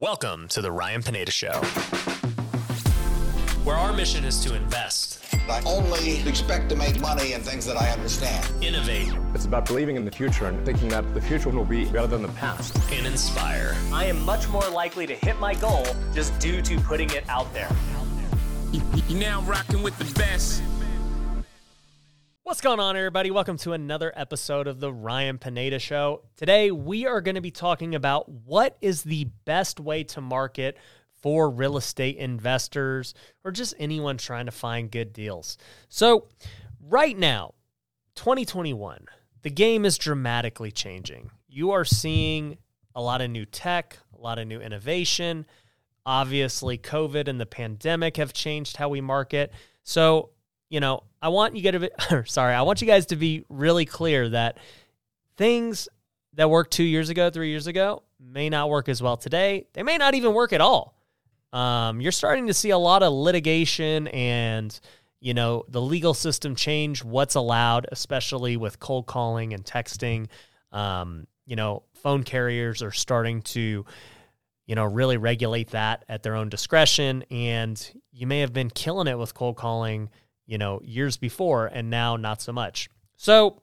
Welcome to the Ryan Pineda Show, where our mission is to invest, I only expect to make money in things that I understand. innovate, It's about believing in the future and thinking that the future will be better than the past. and inspire. I am much more likely to hit my goal just due to putting it out there. You now rocking with the best. What's going on, everybody? Welcome to another episode of the Ryan Pineda Show. Today, we are going to be talking about what is the best way to market for real estate investors or just anyone trying to find good deals. So, right now, 2021, the game is dramatically changing. You are seeing a lot of new tech, a lot of new innovation. Obviously, COVID and the pandemic have changed how we market. So, you know, I want you guys to be, sorry, I want you guys to be really clear that things that worked two years ago, three years ago, may not work as well today. They may not even work at all. Um, you're starting to see a lot of litigation and you know the legal system change what's allowed, especially with cold calling and texting. Um, you know, phone carriers are starting to you know really regulate that at their own discretion, and you may have been killing it with cold calling you know, years before and now not so much. So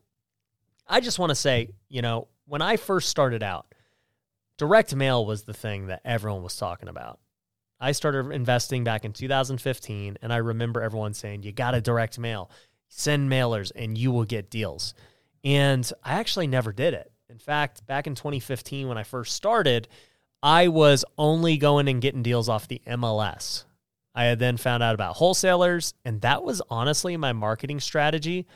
I just want to say, you know, when I first started out, direct mail was the thing that everyone was talking about. I started investing back in 2015, and I remember everyone saying, you got to direct mail, send mailers, and you will get deals. And I actually never did it. In fact, back in 2015, when I first started, I was only going and getting deals off the MLS. I had then found out about wholesalers, and that was honestly my marketing strategy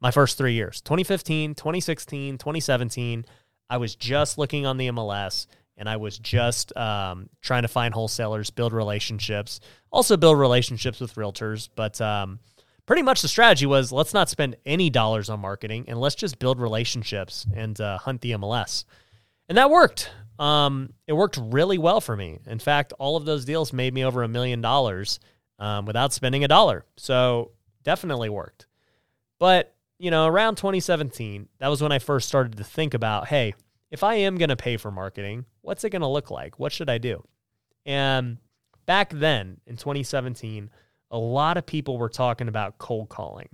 my first three years 2015, 2016, 2017. I was just looking on the MLS and I was just um, trying to find wholesalers, build relationships, also build relationships with realtors. But um, pretty much the strategy was let's not spend any dollars on marketing and let's just build relationships and uh, hunt the MLS. And that worked. Um, it worked really well for me. In fact, all of those deals made me over a million dollars um, without spending a dollar. So definitely worked. But, you know, around 2017, that was when I first started to think about hey, if I am going to pay for marketing, what's it going to look like? What should I do? And back then in 2017, a lot of people were talking about cold calling.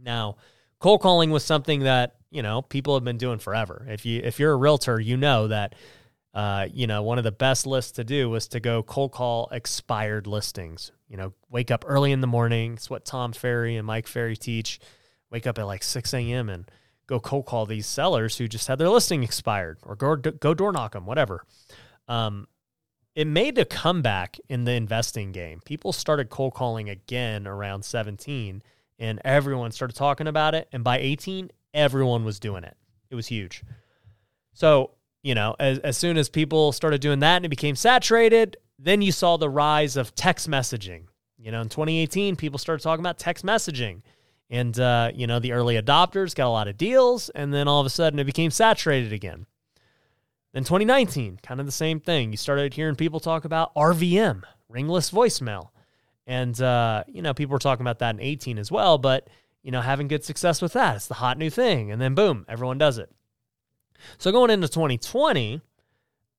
Now, cold calling was something that you know people have been doing forever. If you if you're a realtor, you know that uh, you know one of the best lists to do was to go cold call expired listings. You know, wake up early in the morning. It's what Tom Ferry and Mike Ferry teach. Wake up at like 6 a.m. and go cold call these sellers who just had their listing expired, or go go door knock them, whatever. Um, it made a comeback in the investing game. People started cold calling again around 17 and everyone started talking about it. And by 18, everyone was doing it. It was huge. So, you know, as, as soon as people started doing that and it became saturated, then you saw the rise of text messaging. You know, in 2018, people started talking about text messaging. And, uh, you know, the early adopters got a lot of deals. And then all of a sudden it became saturated again. Then 2019, kind of the same thing. You started hearing people talk about RVM, ringless voicemail. And, uh, you know, people were talking about that in 18 as well, but, you know, having good success with that. It's the hot new thing. And then boom, everyone does it. So going into 2020,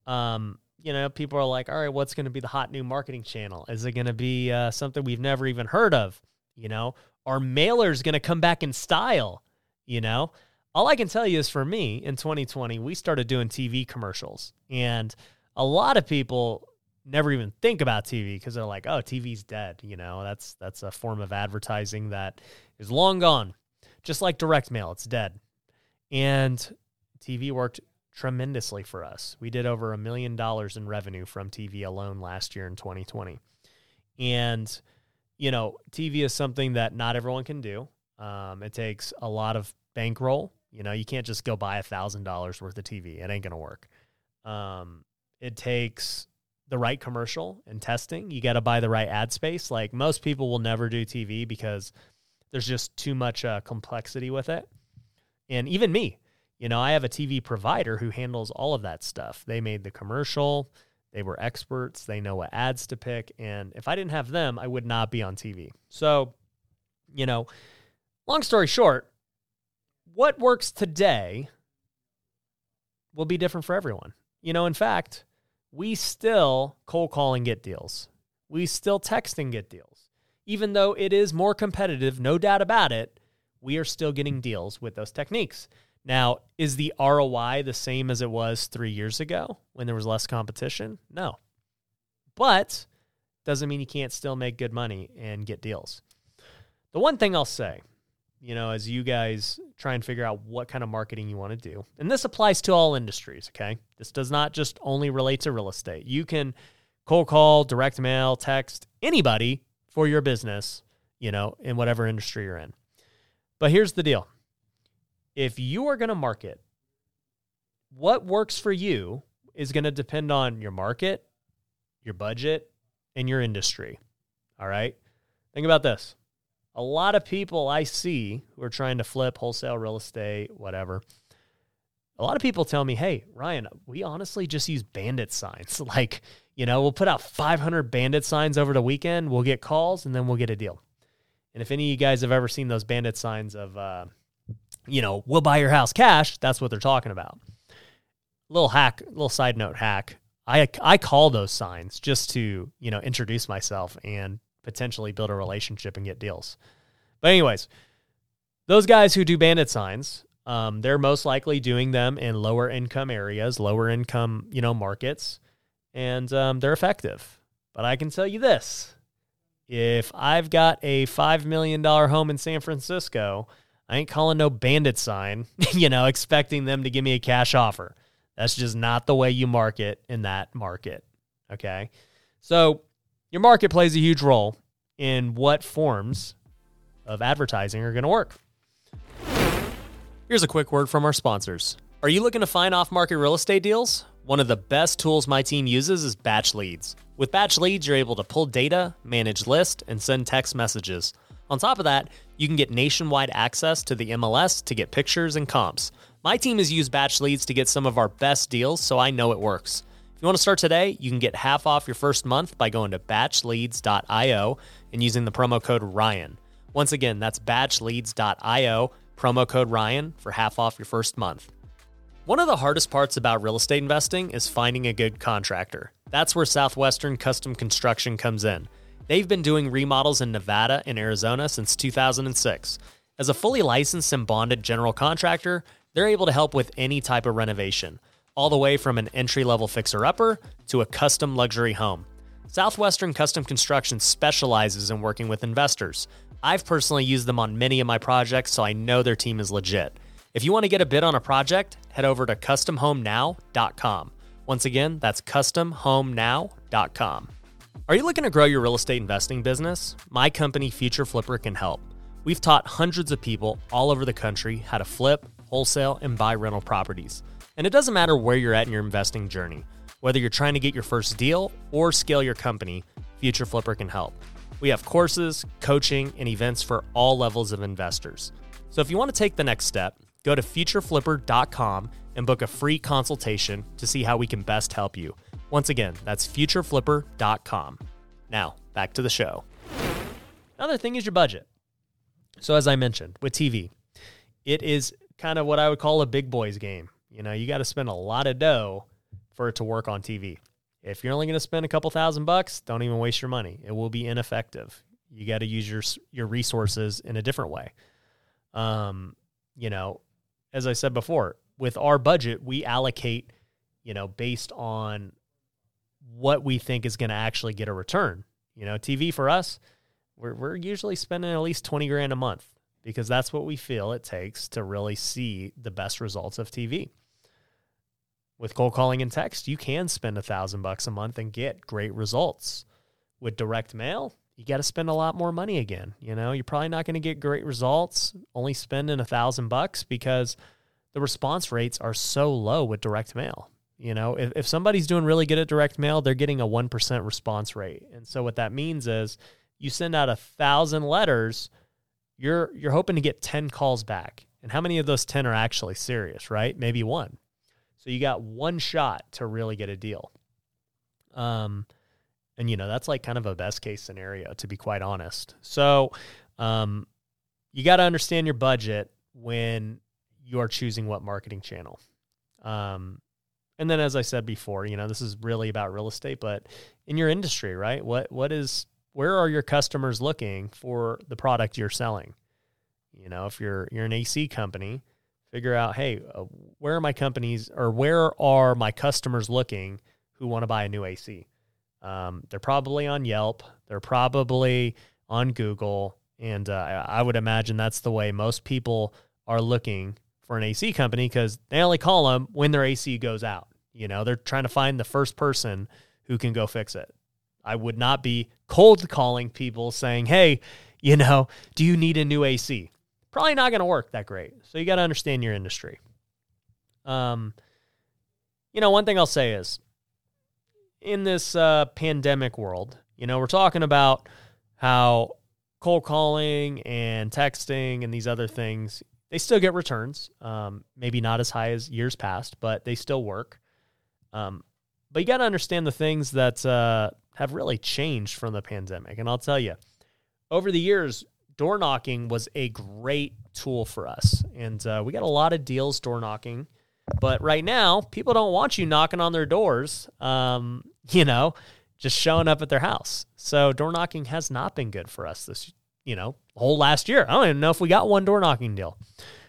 um, you know, people are like, all right, what's going to be the hot new marketing channel? Is it going to be uh, something we've never even heard of? You know, are mailers going to come back in style? You know, all I can tell you is for me in 2020, we started doing TV commercials. And a lot of people never even think about TV because they're like, oh, TV's dead. You know, that's that's a form of advertising that is long gone. Just like direct mail, it's dead. And TV worked tremendously for us. We did over a million dollars in revenue from TV alone last year in 2020. And, you know, TV is something that not everyone can do. Um, it takes a lot of bankroll. You know, you can't just go buy a thousand dollars worth of TV. It ain't gonna work. Um, it takes the right commercial and testing. You got to buy the right ad space. Like most people will never do TV because there's just too much uh, complexity with it. And even me, you know, I have a TV provider who handles all of that stuff. They made the commercial. They were experts. They know what ads to pick. And if I didn't have them, I would not be on TV. So, you know, long story short, what works today will be different for everyone. You know, in fact, we still cold call and get deals. We still text and get deals. Even though it is more competitive, no doubt about it, we are still getting deals with those techniques. Now, is the ROI the same as it was three years ago when there was less competition? No. But doesn't mean you can't still make good money and get deals. The one thing I'll say, you know, as you guys try and figure out what kind of marketing you want to do, and this applies to all industries, okay? This does not just only relate to real estate. You can cold call, direct mail, text anybody for your business, you know, in whatever industry you're in. But here's the deal if you are going to market, what works for you is going to depend on your market, your budget, and your industry. All right. Think about this. A lot of people I see who are trying to flip wholesale real estate, whatever. A lot of people tell me, hey, Ryan, we honestly just use bandit signs. Like, you know, we'll put out 500 bandit signs over the weekend, we'll get calls, and then we'll get a deal. And if any of you guys have ever seen those bandit signs of, uh, you know, we'll buy your house cash, that's what they're talking about. Little hack, little side note hack. I I call those signs just to you know introduce myself and potentially build a relationship and get deals. But anyways, those guys who do bandit signs, um, they're most likely doing them in lower income areas, lower income you know markets, and um, they're effective. But I can tell you this: if I've got a five million dollar home in San Francisco, I ain't calling no bandit sign, you know, expecting them to give me a cash offer. That's just not the way you market in that market. Okay. So your market plays a huge role in what forms of advertising are going to work. Here's a quick word from our sponsors. Are you looking to find off market real estate deals? One of the best tools my team uses is Batch Leads. With Batch Leads, you're able to pull data, manage lists, and send text messages. On top of that, you can get nationwide access to the MLS to get pictures and comps. My team has used Batch Leads to get some of our best deals, so I know it works. If you want to start today, you can get half off your first month by going to batchleads.io and using the promo code Ryan. Once again, that's batchleads.io, promo code Ryan for half off your first month. One of the hardest parts about real estate investing is finding a good contractor. That's where Southwestern Custom Construction comes in. They've been doing remodels in Nevada and Arizona since 2006. As a fully licensed and bonded general contractor, they're able to help with any type of renovation, all the way from an entry level fixer upper to a custom luxury home. Southwestern Custom Construction specializes in working with investors. I've personally used them on many of my projects, so I know their team is legit. If you want to get a bid on a project, head over to customhomenow.com. Once again, that's customhomenow.com. Are you looking to grow your real estate investing business? My company, Future Flipper, can help. We've taught hundreds of people all over the country how to flip, wholesale, and buy rental properties. And it doesn't matter where you're at in your investing journey, whether you're trying to get your first deal or scale your company, Future Flipper can help. We have courses, coaching, and events for all levels of investors. So if you want to take the next step, go to futureflipper.com and book a free consultation to see how we can best help you. Once again, that's futureflipper.com. Now, back to the show. Another thing is your budget. So, as I mentioned with TV, it is kind of what I would call a big boys game. You know, you got to spend a lot of dough for it to work on TV. If you're only going to spend a couple thousand bucks, don't even waste your money. It will be ineffective. You got to use your your resources in a different way. Um, you know, as I said before, with our budget, we allocate, you know, based on what we think is going to actually get a return. You know, TV for us, we're we're usually spending at least 20 grand a month because that's what we feel it takes to really see the best results of TV. With cold calling and text, you can spend a thousand bucks a month and get great results. With direct mail, you got to spend a lot more money again. You know, you're probably not going to get great results only spending a thousand bucks because the response rates are so low with direct mail. You know, if, if somebody's doing really good at direct mail, they're getting a 1% response rate. And so what that means is you send out a thousand letters, you're you're hoping to get 10 calls back. And how many of those 10 are actually serious, right? Maybe one. So you got one shot to really get a deal. Um, and you know, that's like kind of a best case scenario, to be quite honest. So um, you got to understand your budget when you are choosing what marketing channel. Um, And then, as I said before, you know, this is really about real estate, but in your industry, right? What what is where are your customers looking for the product you're selling? You know, if you're you're an AC company, figure out, hey, uh, where are my companies or where are my customers looking who want to buy a new AC? Um, they're probably on Yelp. They're probably on Google, and uh, I would imagine that's the way most people are looking for an AC company because they only call them when their AC goes out. You know, they're trying to find the first person who can go fix it. I would not be cold calling people saying, "Hey, you know, do you need a new AC?" Probably not going to work that great. So you got to understand your industry. Um, you know, one thing I'll say is in this uh, pandemic world, you know, we're talking about how cold calling and texting and these other things, they still get returns. Um, maybe not as high as years past, but they still work. Um, but you got to understand the things that uh, have really changed from the pandemic. And I'll tell you, over the years, door knocking was a great tool for us. And uh, we got a lot of deals door knocking. But right now, people don't want you knocking on their doors, um, you know, just showing up at their house. So door knocking has not been good for us this, you know, whole last year. I don't even know if we got one door knocking deal.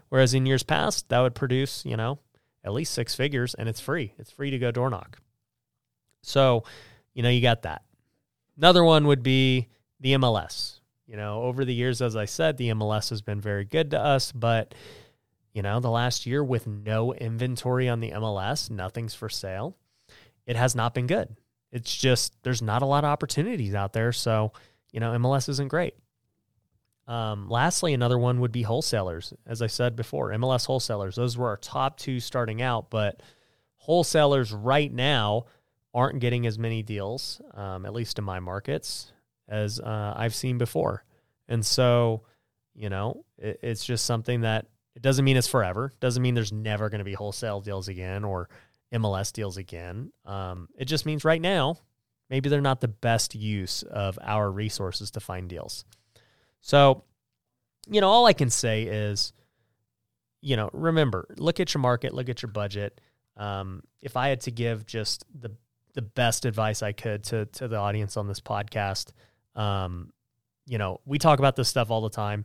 Whereas in years past, that would produce, you know, at least six figures and it's free. It's free to go door knock. So, you know, you got that. Another one would be the MLS. You know, over the years, as I said, the MLS has been very good to us, but you know, the last year with no inventory on the MLS, nothing's for sale. It has not been good. It's just there's not a lot of opportunities out there, so you know, MLS isn't great. Um, lastly, another one would be wholesalers. As I said before, MLS wholesalers. Those were our top two starting out, but wholesalers right now aren't getting as many deals, um, at least in my markets, as uh, I've seen before. And so, you know, it, it's just something that it doesn't mean it's forever. Doesn't mean there's never going to be wholesale deals again or MLS deals again. Um, it just means right now, maybe they're not the best use of our resources to find deals. So, you know, all I can say is, you know, remember, look at your market, look at your budget. Um, if I had to give just the the best advice I could to to the audience on this podcast, um, you know, we talk about this stuff all the time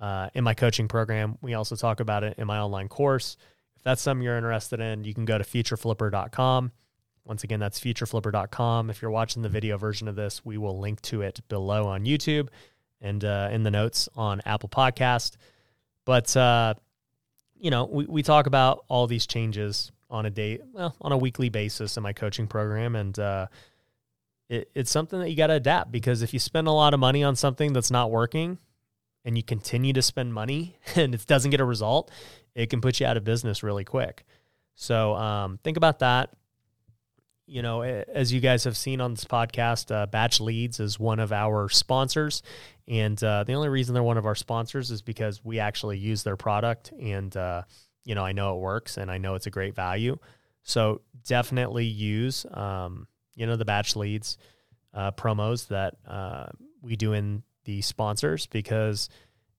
uh, in my coaching program. We also talk about it in my online course. If that's something you're interested in, you can go to futureflipper.com. Once again, that's futureflipper.com. If you're watching the video version of this, we will link to it below on YouTube and uh, in the notes on Apple Podcast. But uh, you know, we, we talk about all these changes on a day, well, on a weekly basis in my coaching program, and uh, it, it's something that you got to adapt because if you spend a lot of money on something that's not working, and you continue to spend money and it doesn't get a result, it can put you out of business really quick. So um, think about that. You know, as you guys have seen on this podcast, uh, Batch Leads is one of our sponsors. And uh, the only reason they're one of our sponsors is because we actually use their product. And, uh, you know, I know it works and I know it's a great value. So definitely use, um, you know, the Batch Leads uh, promos that uh, we do in the sponsors because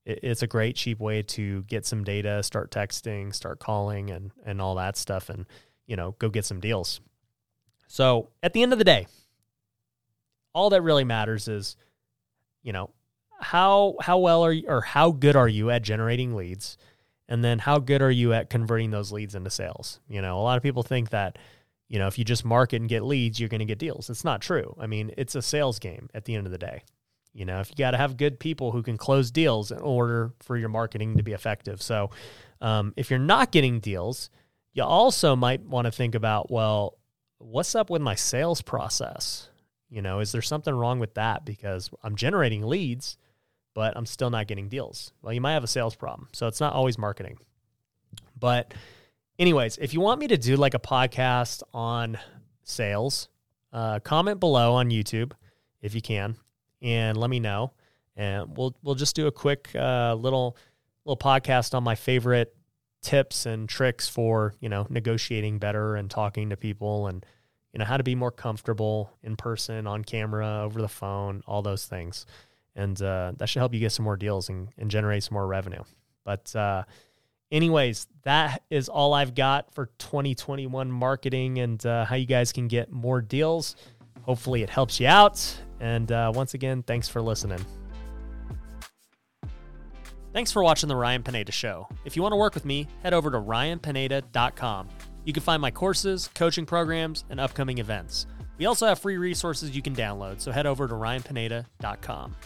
it's a great cheap way to get some data, start texting, start calling and and all that stuff and you know, go get some deals. So, at the end of the day, all that really matters is you know, how how well are you or how good are you at generating leads? And then how good are you at converting those leads into sales? You know, a lot of people think that you know, if you just market and get leads, you're going to get deals. It's not true. I mean, it's a sales game at the end of the day. You know, if you got to have good people who can close deals in order for your marketing to be effective. So, um, if you're not getting deals, you also might want to think about, well, what's up with my sales process? You know, is there something wrong with that? Because I'm generating leads, but I'm still not getting deals. Well, you might have a sales problem. So it's not always marketing. But, anyways, if you want me to do like a podcast on sales, uh, comment below on YouTube if you can and let me know. And we'll we'll just do a quick uh, little little podcast on my favorite tips and tricks for you know negotiating better and talking to people and you know how to be more comfortable in person, on camera, over the phone, all those things. And uh, that should help you get some more deals and, and generate some more revenue. But uh, Anyways, that is all I've got for 2021 marketing and uh, how you guys can get more deals. Hopefully, it helps you out. And uh, once again, thanks for listening. Thanks for watching the Ryan Pineda Show. If you want to work with me, head over to ryanpineda.com. You can find my courses, coaching programs, and upcoming events. We also have free resources you can download, so head over to ryanpineda.com.